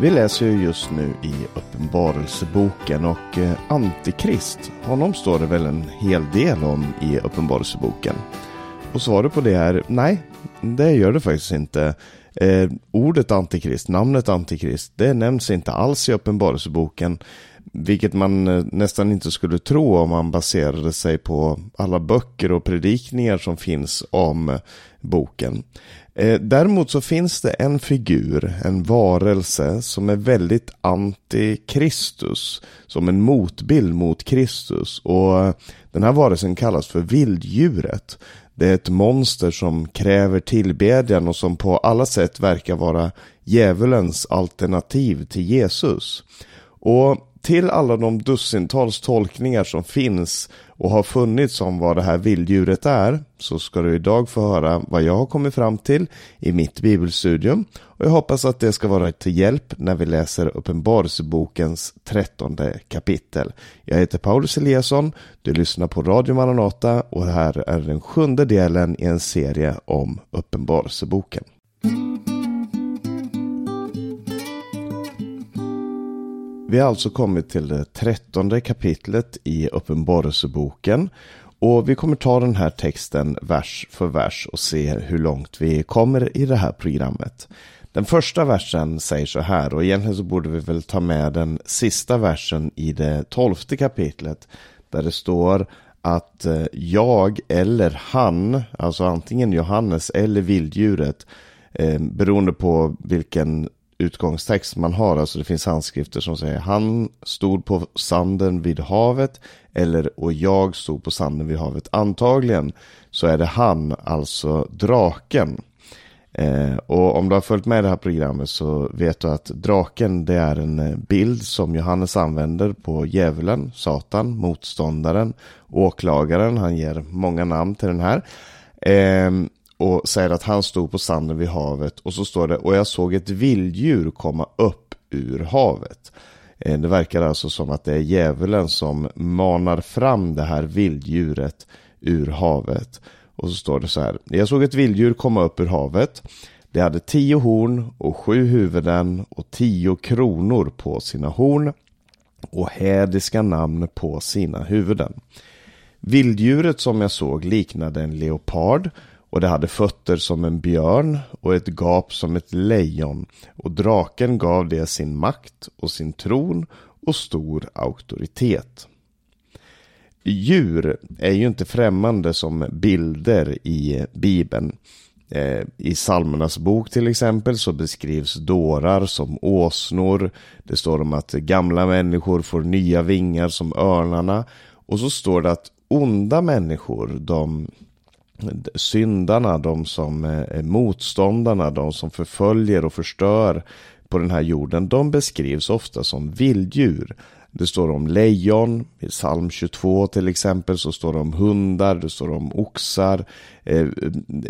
Vi läser ju just nu i Uppenbarelseboken och eh, Antikrist, honom står det väl en hel del om i Uppenbarelseboken. Och svaret på det är nej, det gör det faktiskt inte. Eh, ordet Antikrist, namnet Antikrist, det nämns inte alls i Uppenbarelseboken. Vilket man eh, nästan inte skulle tro om man baserade sig på alla böcker och predikningar som finns om boken. Eh, däremot så finns det en figur, en varelse som är väldigt anti-Kristus. Som en motbild mot Kristus. Och eh, den här varelsen kallas för vilddjuret. Det är ett monster som kräver tillbedjan och som på alla sätt verkar vara djävulens alternativ till Jesus. Och till alla de dussintals tolkningar som finns och har funnits om vad det här vilddjuret är så ska du idag få höra vad jag har kommit fram till i mitt bibelstudium och jag hoppas att det ska vara till hjälp när vi läser Uppenbarelsebokens trettonde kapitel. Jag heter Paulus Eliasson, du lyssnar på Radio Maranata och det här är den sjunde delen i en serie om Uppenbarelseboken. Vi har alltså kommit till det trettonde kapitlet i Uppenbarelseboken. Och vi kommer ta den här texten vers för vers och se hur långt vi kommer i det här programmet. Den första versen säger så här och egentligen så borde vi väl ta med den sista versen i det tolfte kapitlet. Där det står att eh, jag eller han, alltså antingen Johannes eller vilddjuret, eh, beroende på vilken utgångstext man har. Alltså det finns handskrifter som säger han stod på sanden vid havet eller och jag stod på sanden vid havet. Antagligen så är det han, alltså draken. Eh, och om du har följt med det här programmet så vet du att draken det är en eh, bild som Johannes använder på djävulen, Satan, motståndaren, åklagaren. Han ger många namn till den här. Eh, och säger att han stod på sanden vid havet och så står det och jag såg ett vilddjur komma upp ur havet. Eh, det verkar alltså som att det är djävulen som manar fram det här vilddjuret ur havet. Och så står det så här. Jag såg ett vilddjur komma upp ur havet. Det hade tio horn och sju huvuden och tio kronor på sina horn och hädiska namn på sina huvuden. Vilddjuret som jag såg liknade en leopard och det hade fötter som en björn och ett gap som ett lejon. Och draken gav det sin makt och sin tron och stor auktoritet. Djur är ju inte främmande som bilder i Bibeln. Eh, I psalmernas bok till exempel så beskrivs dårar som åsnor. Det står om att gamla människor får nya vingar som örnarna. Och så står det att onda människor, de syndarna, de som eh, är motståndarna, de som förföljer och förstör på den här jorden, de beskrivs ofta som vilddjur. Det står om lejon, i psalm 22 till exempel så står det om hundar, det står om oxar, eh,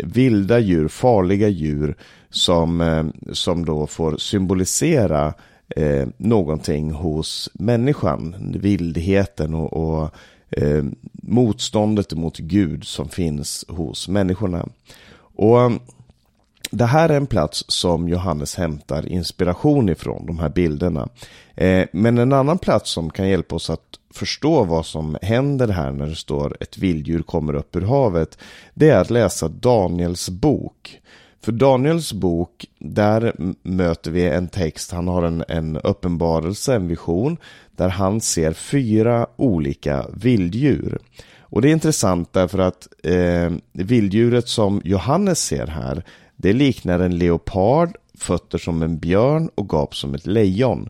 vilda djur, farliga djur som, eh, som då får symbolisera eh, någonting hos människan, vildheten och, och eh, motståndet mot Gud som finns hos människorna. Och eh, det här är en plats som Johannes hämtar inspiration ifrån, de här bilderna. Eh, men en annan plats som kan hjälpa oss att förstå vad som händer här när det står ett vilddjur kommer upp ur havet, det är att läsa Daniels bok. För Daniels bok, där möter vi en text, han har en, en uppenbarelse, en vision, där han ser fyra olika vilddjur. Och det är intressant därför att eh, vilddjuret som Johannes ser här, det liknar en leopard, fötter som en björn och gap som ett lejon.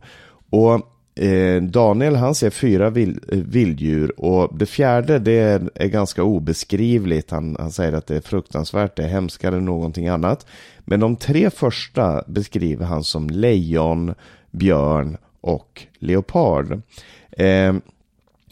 Och Eh, Daniel han ser fyra vill, eh, vilddjur och det fjärde det är, är ganska obeskrivligt. Han, han, säger att det är fruktansvärt, det är hemskare än någonting annat. Men de tre första beskriver han som lejon, björn och leopard. Eh,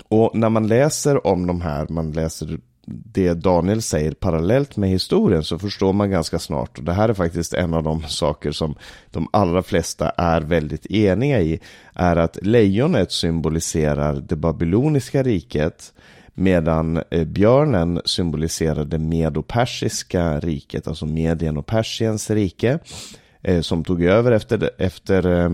och när man läser om de här, man läser det Daniel säger parallellt med historien så förstår man ganska snart. Och det här är faktiskt en av de saker som de allra flesta är väldigt eniga i. Är att lejonet symboliserar det babyloniska riket. Medan eh, björnen symboliserar det medopersiska riket, alltså Medien och Persiens rike. Eh, som tog över efter, efter eh,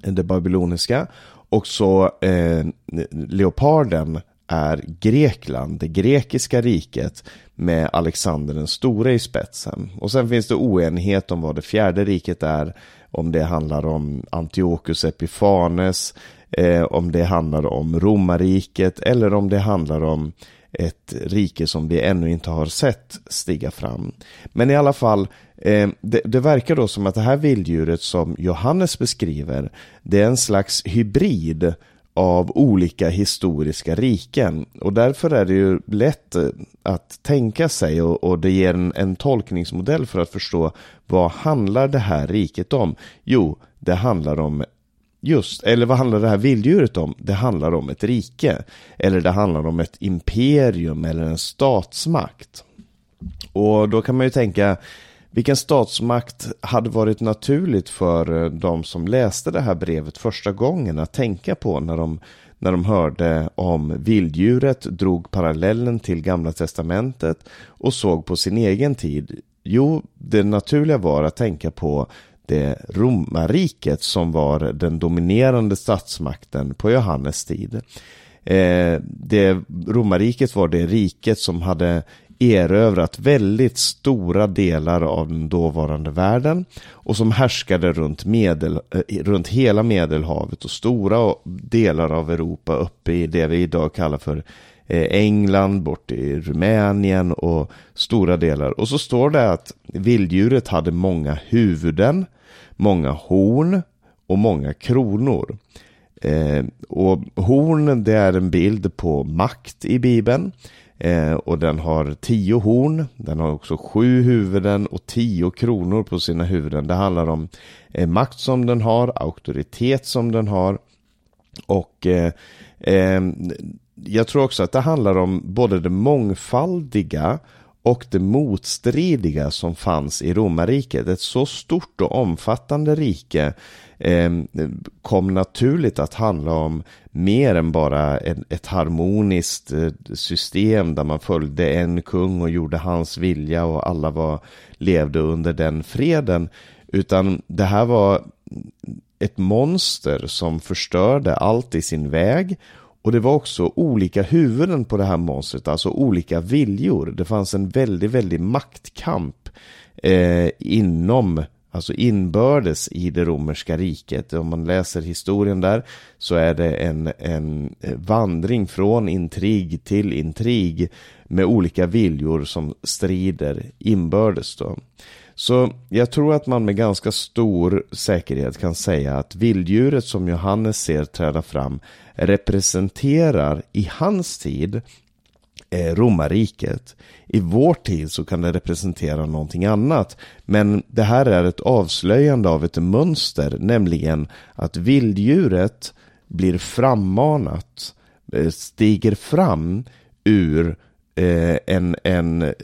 det babyloniska. Och så eh, leoparden är Grekland, det grekiska riket med Alexander den store i spetsen. Och sen finns det oenighet om vad det fjärde riket är, om det handlar om Antiochus Epifanes, eh, om det handlar om romarriket eller om det handlar om ett rike som vi ännu inte har sett stiga fram. Men i alla fall, eh, det, det, verkar då som att det här vilddjuret som Johannes beskriver, det är en slags hybrid av olika historiska riken. Och därför är det ju lätt eh, att tänka sig och, och det ger en, en tolkningsmodell för att förstå vad handlar det här riket om? Jo, det handlar om Just, eller vad handlar det här vilddjuret om? Det handlar om ett rike. Eller det handlar om ett imperium eller en statsmakt. Och då kan man ju tänka, vilken statsmakt hade varit naturligt för eh, de som läste det här brevet första gången att tänka på när de, när de hörde om vilddjuret, drog parallellen till Gamla Testamentet och såg på sin egen tid? Jo, det naturliga var att tänka på det romarriket som var den dominerande statsmakten på Johannes tid. Eh, det romarriket var det riket som hade erövrat väldigt stora delar av den dåvarande världen och som härskade runt, medel, eh, runt hela Medelhavet och stora delar av Europa uppe i det vi idag kallar för eh, England, bort i Rumänien och stora delar. Och så står det att vilddjuret hade många huvuden många horn och många kronor. Eh, och horn det är en bild på makt i Bibeln. Eh, och den har tio horn, den har också sju huvuden och tio kronor på sina huvuden. Det handlar om eh, makt som den har, auktoritet som den har. Och eh, eh, jag tror också att det handlar om både det mångfaldiga och det motstridiga som fanns i romarriket. Ett så stort och omfattande rike eh, kom naturligt att handla om mer än bara en, ett harmoniskt eh, system där man följde en kung och gjorde hans vilja och alla var, levde under den freden. Utan det här var ett monster som förstörde allt i sin väg och det var också olika huvuden på det här monstret, alltså olika viljor. Det fanns en väldigt, väldigt maktkamp eh, inom, alltså inbördes i det romerska riket. Om man läser historien där så är det en, en eh, vandring från intrig till intrig med olika viljor som strider inbördes. Då. Så jag tror att man med ganska stor säkerhet kan säga att vilddjuret som Johannes ser träda fram representerar i hans tid Eh, romarriket. I vår tid så kan det representera någonting annat. Men det här är ett avslöjande av ett mönster, nämligen att vilddjuret blir frammanat, eh, stiger fram ur eh, en, en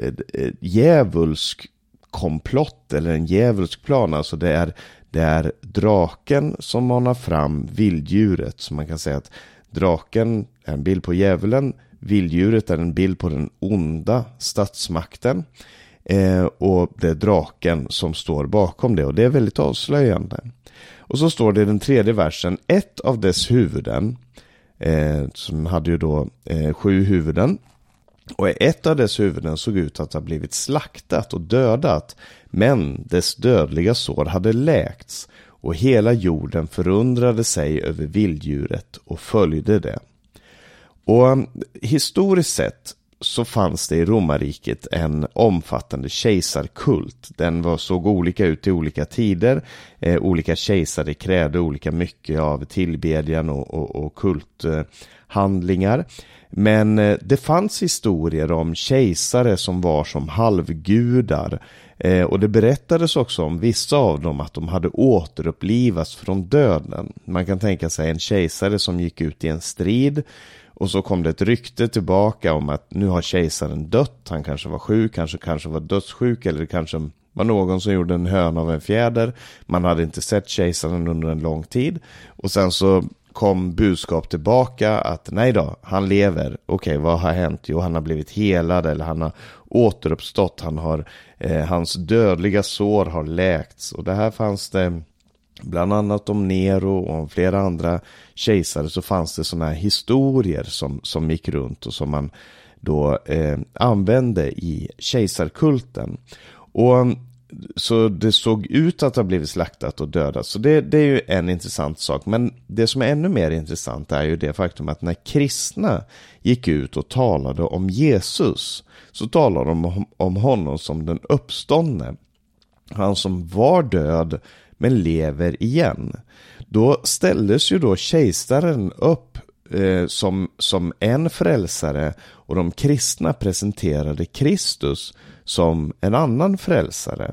djävulsk komplott eller en djävulsk plan. Alltså det är, det är draken som manar fram vilddjuret. Så man kan säga att draken är en bild på djävulen. Vilddjuret är en bild på den onda statsmakten. Eh, och det är draken som står bakom det och det är väldigt avslöjande. Och så står det i den tredje versen, ett av dess huvuden, eh, som hade ju då eh, sju huvuden, och ett av dess huvuden såg ut att ha blivit slaktat och dödat, men dess dödliga sår hade läkts och hela jorden förundrade sig över vilddjuret och följde det. Och um, historiskt sett så fanns det i romarriket en omfattande kejsarkult. Den var, såg olika ut i olika tider. Eh, olika kejsare krävde olika mycket av tillbedjan och, och, och kulthandlingar. Eh, men eh, det fanns historier om kejsare som var som halvgudar. Eh, och det berättades också om vissa av dem att de hade återupplivats från döden. Man kan tänka sig en kejsare som gick ut i en strid och så kom det ett rykte tillbaka om att nu har kejsaren dött. Han kanske var sjuk, kanske, kanske var dödssjuk eller det kanske var någon som gjorde en hön av en fjäder. Man hade inte sett kejsaren under en lång tid. Och sen så kom budskap tillbaka att nej då, han lever. Okej, okay, vad har hänt? Jo, han har blivit helad eller han har återuppstått. Han har, eh, hans dödliga sår har läkts. Och det här fanns det bland annat om Nero och om flera andra kejsare så fanns det sådana här historier som, som gick runt och som man då eh, använde i kejsarkulten. Och mm, så det såg ut att ha blivit slaktat och dödat. Så det, det, är ju en intressant sak. Men det som är ännu mer intressant är ju det faktum att när kristna gick ut och talade om Jesus så talade de om, om honom som den uppståndne. Han som var död men lever igen. Då ställdes ju då kejsaren upp eh, som, som en frälsare och de kristna presenterade Kristus som en annan frälsare.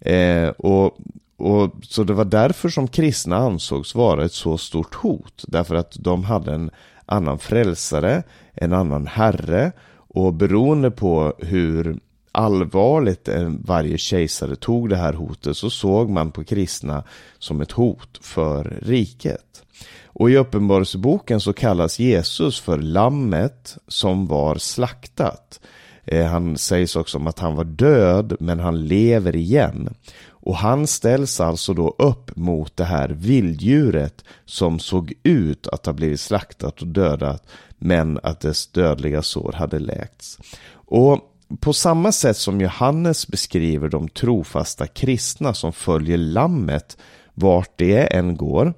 Eh, och, och, så det var därför som kristna ansågs vara ett så stort hot. Därför att de hade en annan frälsare, en annan herre och beroende på hur allvarligt varje kejsare tog det här hotet så såg man på kristna som ett hot för riket. Och i Uppenbarelseboken så kallas Jesus för lammet som var slaktat. Eh, han sägs också om att han var död men han lever igen. Och han ställs alltså då upp mot det här vilddjuret som såg ut att ha blivit slaktat och dödat men att dess dödliga sår hade läkts. Och på samma sätt som Johannes beskriver de trofasta kristna som följer lammet vart det än går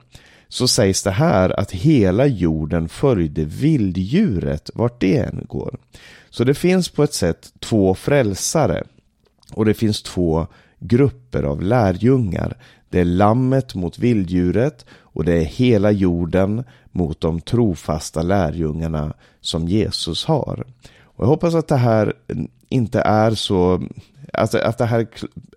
så sägs det här att hela jorden följde vilddjuret vart det än går. Så det finns på ett sätt två frälsare och det finns två grupper av lärjungar. Det är lammet mot vilddjuret och det är hela jorden mot de trofasta lärjungarna som Jesus har. Och jag hoppas att det här inte är så, alltså att det här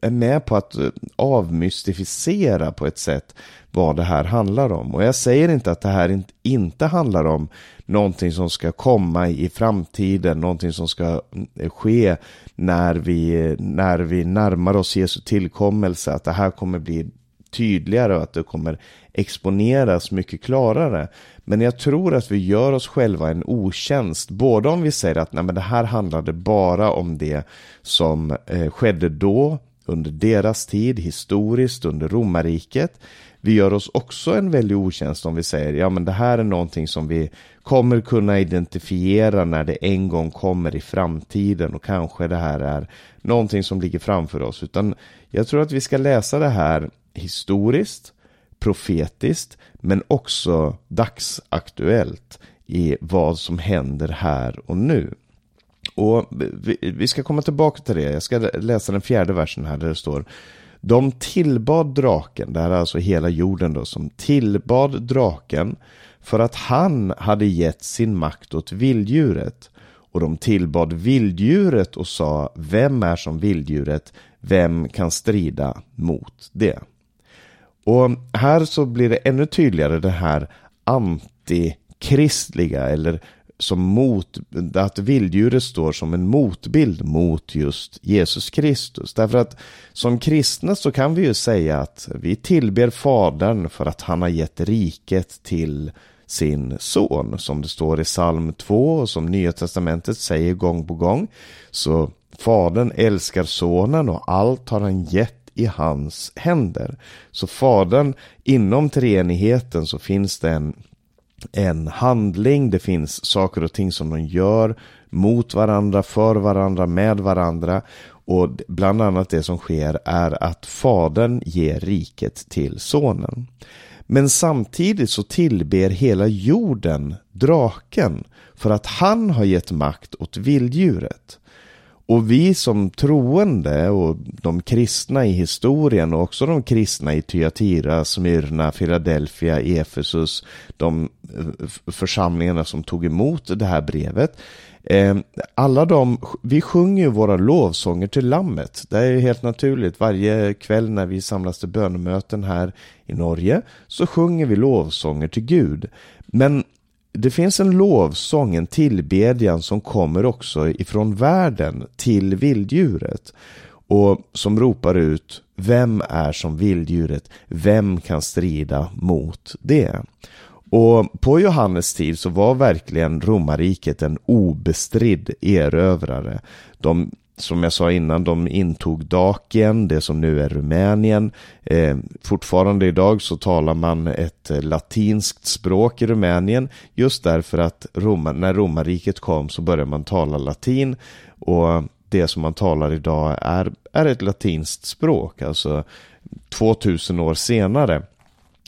är med på att eh, avmystificera på ett sätt vad det här handlar om. Och jag säger inte att det här inte handlar om någonting som ska komma i framtiden, någonting som ska eh, ske när vi, när vi närmar oss Jesu tillkommelse, att det här kommer bli tydligare och att det kommer exponeras mycket klarare. Men jag tror att vi gör oss själva en otjänst, både om vi säger att nej, men det här handlade bara om det som eh, skedde då, under deras tid, historiskt, under romarriket. Vi gör oss också en väldig otjänst om vi säger ja men det här är någonting som vi kommer kunna identifiera när det en gång kommer i framtiden och kanske det här är någonting som ligger framför oss. Utan jag tror att vi ska läsa det här historiskt, profetiskt, men också dagsaktuellt i vad som händer här och nu. Och vi, ska komma tillbaka till det. Jag ska läsa den fjärde versen här där det står De tillbad draken, det här är alltså hela jorden då, som tillbad draken för att han hade gett sin makt åt vilddjuret. Och de tillbad vilddjuret och sa, vem är som vilddjuret? Vem kan strida mot det? Och här så blir det ännu tydligare det här antikristliga eller som mot, att vilddjuret står som en motbild mot just Jesus Kristus. Därför att som kristna så kan vi ju säga att vi tillber Fadern för att han har gett riket till sin son. Som det står i psalm 2 och som Nya Testamentet säger gång på gång. Så Fadern älskar sonen och allt har han gett i hans händer. Så Fadern, inom treenigheten så finns det en, en handling, det finns saker och ting som de gör mot varandra, för varandra, med varandra. Och bland annat det som sker är att Fadern ger riket till Sonen. Men samtidigt så tillber hela jorden draken för att han har gett makt åt vilddjuret. Och vi som troende och de kristna i historien och också de kristna i Thyatira, Smyrna, Philadelphia, Efesus, de eh, församlingarna som tog emot det här brevet. Eh, alla de, vi sjunger ju våra lovsånger till Lammet. Det är helt naturligt. Varje kväll när vi samlas till bönemöten här i Norge så sjunger vi lovsånger till Gud. Men det finns en lovsång, en tillbedjan som kommer också ifrån världen till vilddjuret och som ropar ut Vem är som vilddjuret? Vem kan strida mot det? Och på Johannes tid så var verkligen romarriket en obestridd erövrare. De som jag sa innan, de intog Dakien, det som nu är Rumänien. Eh, fortfarande idag så talar man ett eh, latinskt språk i Rumänien just därför att Roma, när romarriket kom så började man tala latin och det som man talar idag är, är ett latinskt språk, alltså 2000 år senare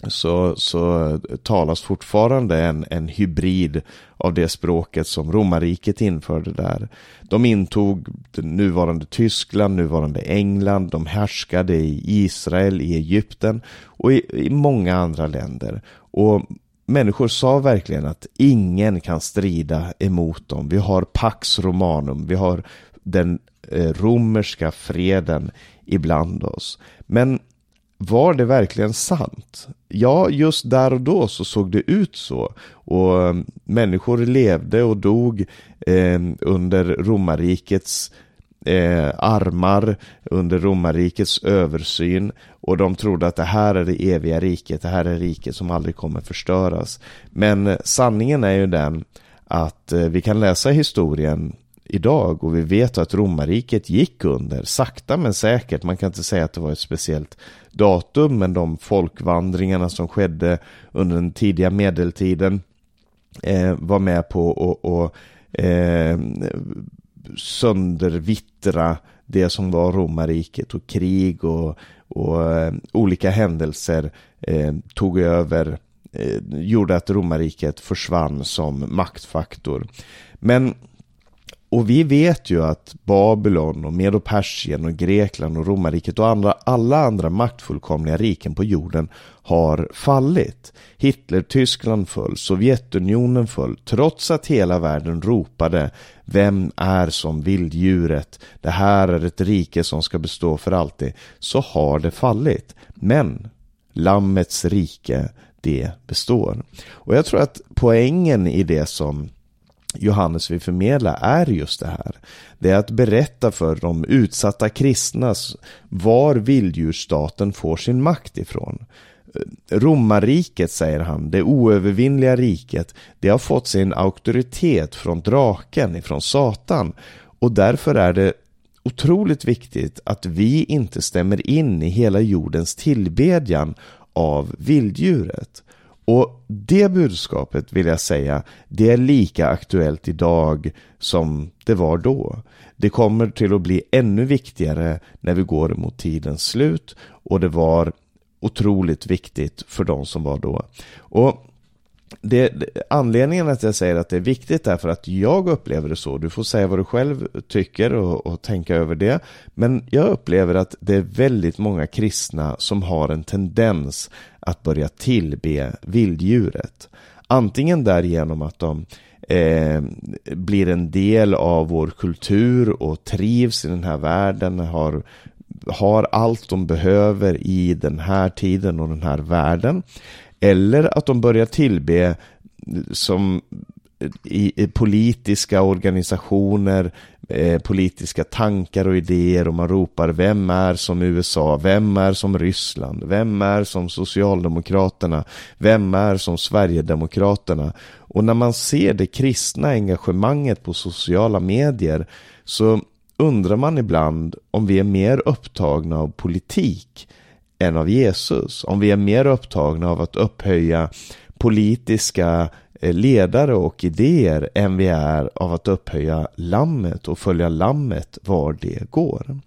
så, så talas fortfarande en, en hybrid av det språket som romarriket införde där. De intog nuvarande Tyskland, nuvarande England, de härskade i Israel, i Egypten och i, i många andra länder. Och människor sa verkligen att ingen kan strida emot dem. Vi har Pax Romanum, vi har den eh, romerska freden ibland oss. Men var det verkligen sant? Ja, just där och då så såg det ut så. Och eh, människor levde och dog eh, under romarrikets eh, armar, under romarrikets översyn. Och de trodde att det här är det eviga riket, det här är riket som aldrig kommer förstöras. Men eh, sanningen är ju den att eh, vi kan läsa historien idag och vi vet att romarriket gick under sakta men säkert. Man kan inte säga att det var ett speciellt datum men de folkvandringarna som skedde under den tidiga medeltiden eh, var med på att eh, söndervittra det som var romarriket och krig och, och eh, olika händelser eh, tog över eh, gjorde att romarriket försvann som maktfaktor. Men och vi vet ju att Babylon och Medo-Persien och Grekland och romarriket och andra, alla andra maktfullkomliga riken på jorden har fallit. Hitler-Tyskland föll, Sovjetunionen föll, trots att hela världen ropade Vem är som vilddjuret? Det här är ett rike som ska bestå för alltid. Så har det fallit. Men Lammets rike, det består. Och jag tror att poängen i det som Johannes vill förmedla är just det här. Det är att berätta för de utsatta kristna var vilddjursstaten får sin makt ifrån. Romarriket, säger han, det oövervinnliga riket, det har fått sin auktoritet från draken, ifrån Satan. Och därför är det otroligt viktigt att vi inte stämmer in i hela jordens tillbedjan av vilddjuret. Och det budskapet vill jag säga, det är lika aktuellt idag som det var då. Det kommer till att bli ännu viktigare när vi går mot tidens slut och det var otroligt viktigt för de som var då. Och det, anledningen att jag säger att det är viktigt är för att jag upplever det så. Du får säga vad du själv tycker och, och, tänka över det. Men jag upplever att det är väldigt många kristna som har en tendens att börja tillbe vilddjuret. Antingen därigenom att de eh, blir en del av vår kultur och trivs i den här världen, har, har allt de behöver i den här tiden och den här världen. Eller att de börjar tillbe som i, i politiska organisationer, eh, politiska tankar och idéer och man ropar vem är som USA, vem är som Ryssland, vem är som Socialdemokraterna, vem är som Sverigedemokraterna. Och när man ser det kristna engagemanget på sociala medier så undrar man ibland om vi är mer upptagna av politik än av Jesus. Om vi är mer upptagna av att upphöja politiska eh, ledare och idéer än vi är av att upphöja lammet och följa lammet var det går.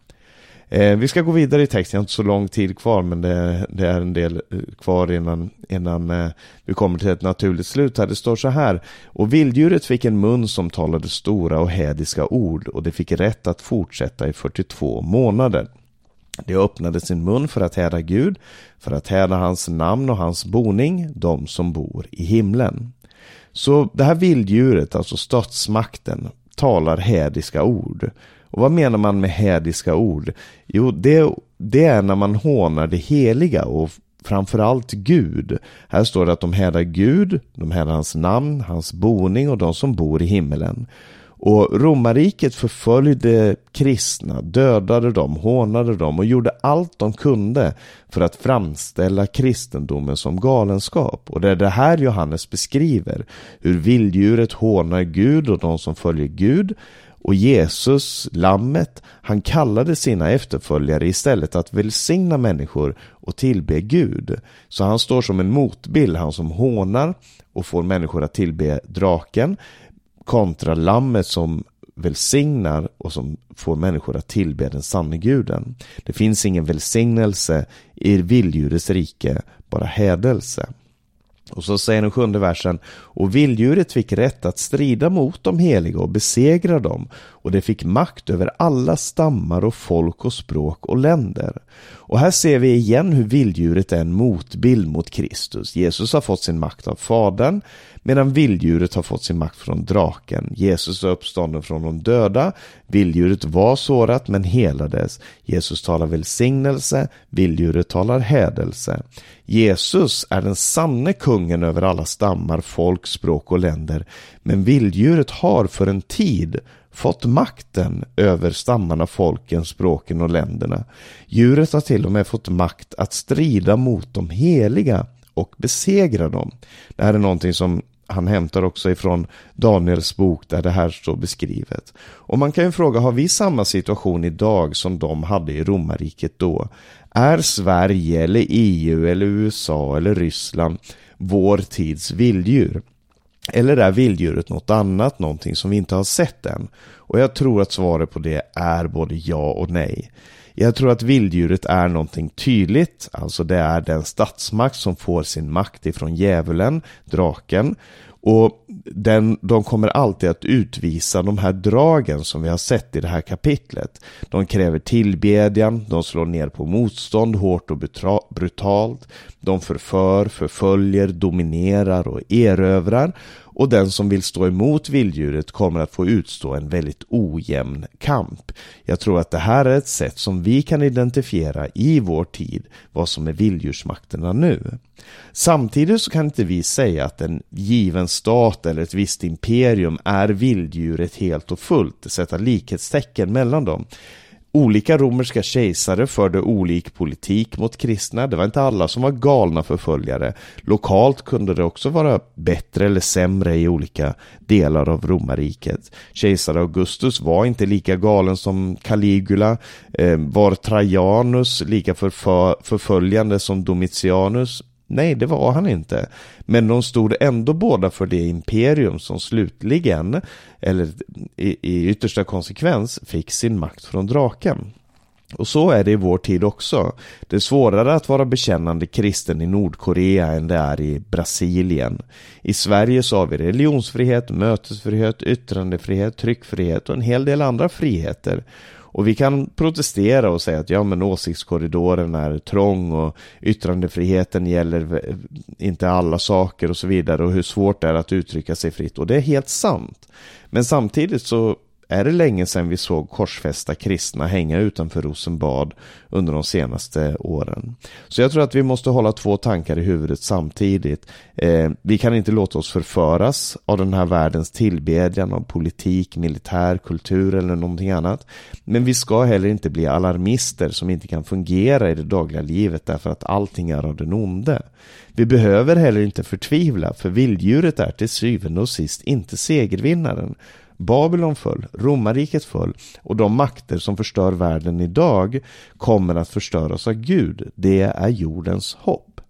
Eh, vi ska gå vidare i texten, jag har inte så lång tid kvar men det, det är en del eh, kvar innan, innan vi kommer till ett naturligt slut här. Det står så här, och vilddjuret fick en mun som talade stora och hädiska ord och det fick rätt att fortsätta i 42 månader. De öppnade sin mun för att häda Gud, för att häda hans namn och hans boning, de som bor i himlen. Så det här vilddjuret, alltså statsmakten, talar hädiska ord. Och vad menar man med hädiska ord? Jo, det, det är när man hånar det heliga och framförallt Gud. Här står det att de hädar Gud, de hädar hans namn, hans boning och de som bor i himmelen. Och romarriket förföljde kristna, dödade dem, hånade dem och gjorde allt de kunde för att framställa kristendomen som galenskap. Och det är det här Johannes beskriver, hur vilddjuret hånar Gud och de som följer Gud och Jesus, lammet, han kallade sina efterföljare istället att välsigna människor och tillbe Gud. Så han står som en motbild, han som hånar och får människor att tillbe draken kontra lammet som välsignar och som får människor att tillbe den sanne guden. Det finns ingen välsignelse i vilddjurets rike, bara hädelse. Och så säger den sjunde versen, och vilddjuret fick rätt att strida mot de heliga och besegra dem, och det fick makt över alla stammar och folk och språk och länder. Och här ser vi igen hur vilddjuret är en motbild mot Kristus. Jesus har fått sin makt av Fadern, medan vilddjuret har fått sin makt från draken. Jesus är uppstånden från de döda, vilddjuret var sårat men helades. Jesus talar välsignelse, vilddjuret talar hädelse. Jesus är den sanne kungen över alla stammar, folk, språk och länder, men vilddjuret har för en tid fått makten över stammarna, folken, språken och länderna. Djuret har till och med fått makt att strida mot de heliga och besegra dem. Det här är någonting som han hämtar också ifrån Daniels bok där det här står beskrivet. Och man kan ju fråga, har vi samma situation idag som de hade i romarriket då? Är Sverige eller EU eller USA eller Ryssland vår tids vilddjur? Eller är vilddjuret något annat, någonting som vi inte har sett än? Och jag tror att svaret på det är både ja och nej. Jag tror att vilddjuret är någonting tydligt, alltså det är den statsmakt som får sin makt ifrån djävulen, draken. Och den, de kommer alltid att utvisa de här dragen som vi har sett i det här kapitlet. De kräver tillbedjan, de slår ner på motstånd hårt och brutalt. De förför, förföljer, dominerar och erövrar och den som vill stå emot vilddjuret kommer att få utstå en väldigt ojämn kamp. Jag tror att det här är ett sätt som vi kan identifiera i vår tid vad som är vilddjursmakterna nu. Samtidigt så kan inte vi säga att en given stat eller ett visst imperium är vilddjuret helt och fullt, sätta likhetstecken mellan dem. Olika romerska kejsare förde olik politik mot kristna. Det var inte alla som var galna förföljare. Lokalt kunde det också vara bättre eller sämre i olika delar av romarriket. Kejsare Augustus var inte lika galen som Caligula. Eh, var Trajanus lika förföljande som Domitianus? Nej, det var han inte. Men de stod ändå båda för det imperium som slutligen, eller i, i yttersta konsekvens, fick sin makt från draken. Och så är det i vår tid också. Det är svårare att vara bekännande kristen i Nordkorea än det är i Brasilien. I Sverige så har vi religionsfrihet, mötesfrihet, yttrandefrihet, tryckfrihet och en hel del andra friheter. Och vi kan protestera och säga att ja men åsiktskorridoren är trång och yttrandefriheten gäller inte alla saker och så vidare och hur svårt det är att uttrycka sig fritt och det är helt sant. Men samtidigt så är det länge sedan vi såg korsfästa kristna hänga utanför Rosenbad under de senaste åren. Så jag tror att vi måste hålla två tankar i huvudet samtidigt. Eh, vi kan inte låta oss förföras av den här världens tillbedjan av politik, militär, kultur eller någonting annat. Men vi ska heller inte bli alarmister som inte kan fungera i det dagliga livet därför att allting är av den onde. Vi behöver heller inte förtvivla för vilddjuret är till syvende och sist inte segervinnaren Babylon föll, romarriket föll och de makter som förstör världen idag kommer att förstöras av Gud. Det är jordens hopp.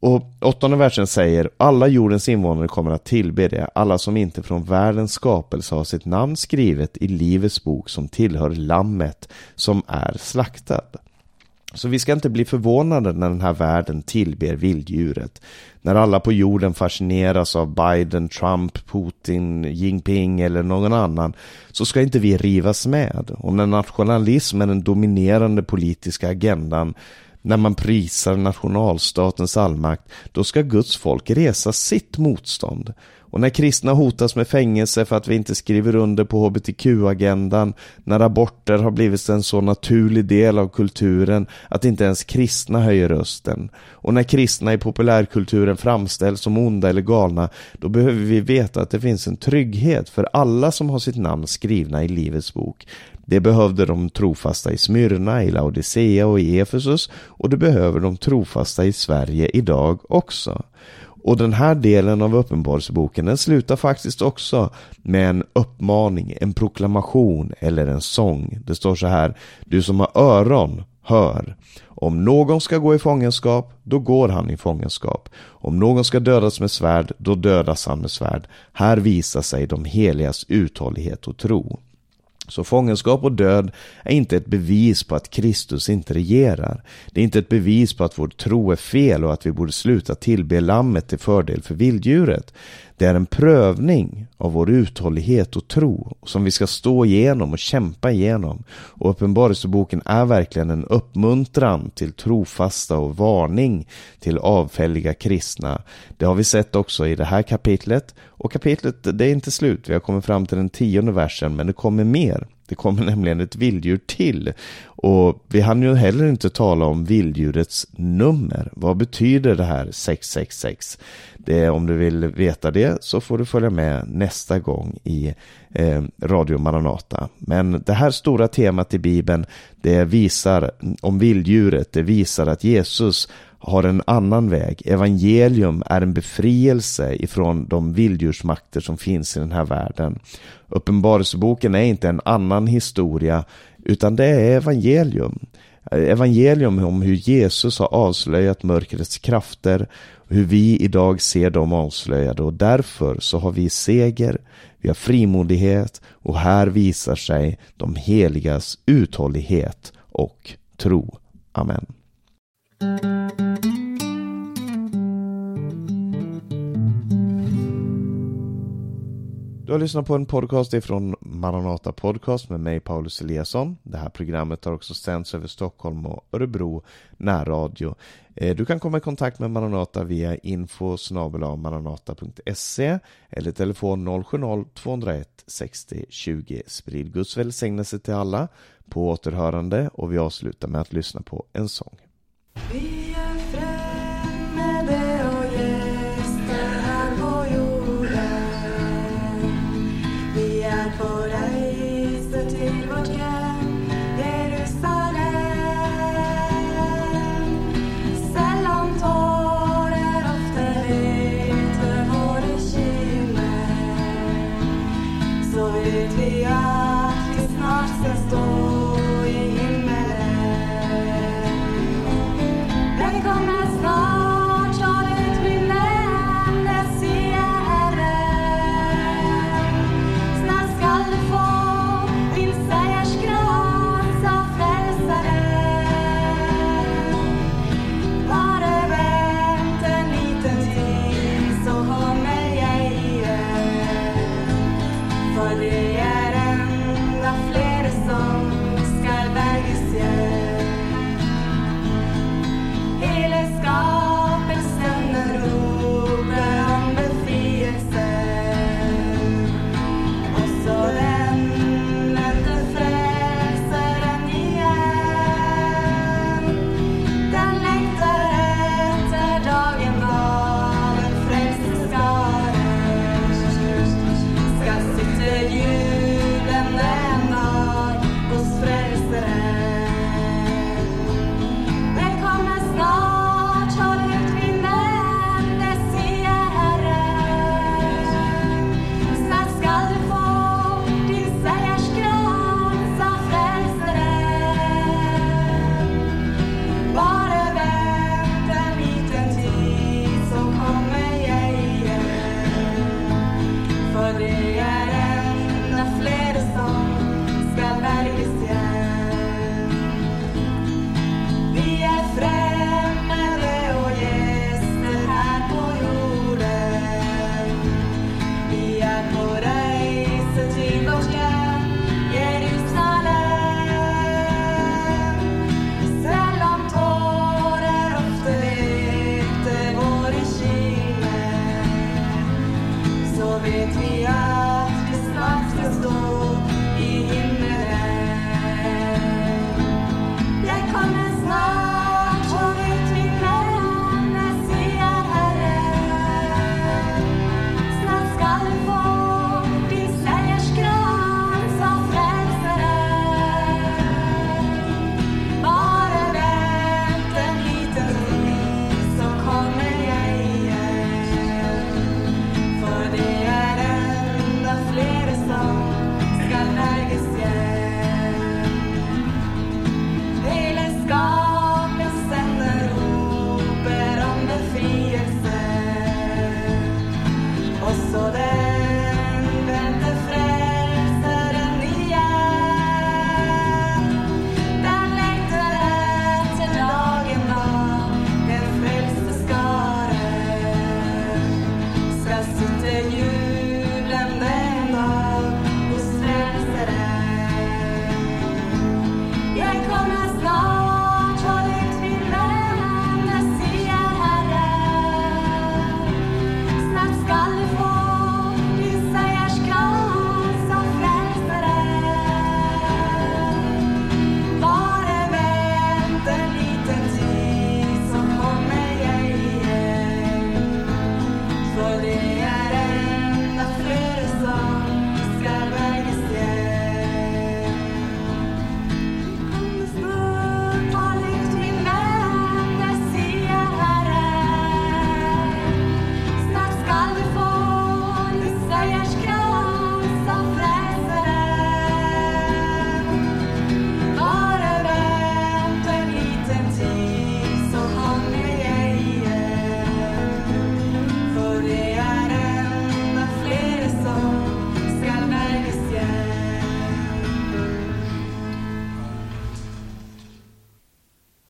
Och åttonde versen säger alla jordens invånare kommer att tillbe det, alla som inte från världens skapelse har sitt namn skrivet i livets bok som tillhör lammet som är slaktad. Så vi ska inte bli förvånade när den här världen tillber vilddjuret. När alla på jorden fascineras av Biden, Trump, Putin, Jinping eller någon annan så ska inte vi rivas med. Och när nationalism är den dominerande politiska agendan när man prisar nationalstatens allmakt, då ska Guds folk resa sitt motstånd. Och när kristna hotas med fängelse för att vi inte skriver under på hbtq-agendan, när aborter har blivit en så naturlig del av kulturen att inte ens kristna höjer rösten, och när kristna i populärkulturen framställs som onda eller galna, då behöver vi veta att det finns en trygghet för alla som har sitt namn skrivna i Livets bok. Det behövde de trofasta i Smyrna, i Laodicea och i Efesus och det behöver de trofasta i Sverige idag också. Och den här delen av Uppenbarelseboken den slutar faktiskt också med en uppmaning, en proklamation eller en sång. Det står så här, du som har öron, hör. Om någon ska gå i fångenskap, då går han i fångenskap. Om någon ska dödas med svärd, då dödas han med svärd. Här visar sig de heligas uthållighet och tro. Så fångenskap och död är inte ett bevis på att Kristus inte regerar. Det är inte ett bevis på att vår tro är fel och att vi borde sluta tillbe lammet till fördel för vilddjuret. Det är en prövning av vår uthållighet och tro som vi ska stå igenom och kämpa igenom. Och Uppenbarelseboken är verkligen en uppmuntran till trofasta och varning till avfälliga kristna. Det har vi sett också i det här kapitlet. Och kapitlet, det är inte slut. Vi har kommit fram till den tionde versen, men det kommer mer. Det kommer nämligen ett vilddjur till. Och vi hann ju heller inte tala om vilddjurets nummer. Vad betyder det här 666? Det, om du vill veta det så får du följa med nästa gång i eh, Radio Maranata. Men det här stora temat i Bibeln, det visar om vilddjuret, det visar att Jesus har en annan väg. Evangelium är en befrielse ifrån de vilddjursmakter som finns i den här världen. Uppenbarelseboken är inte en annan historia utan det är evangelium. Evangelium om hur Jesus har avslöjat mörkrets krafter hur vi idag ser dem avslöjade och därför så har vi seger, vi har frimodighet och här visar sig de heligas uthållighet och tro. Amen. Du har lyssnat på en podcast ifrån Maranata Podcast med mig Paulus Eliasson. Det här programmet har också sänds över Stockholm och Örebro närradio. Eh, du kan komma i kontakt med Maranata via info maranata.se eller telefon 070-201 60 20. Sprid Guds välsignelse till alla på återhörande och vi avslutar med att lyssna på en sång.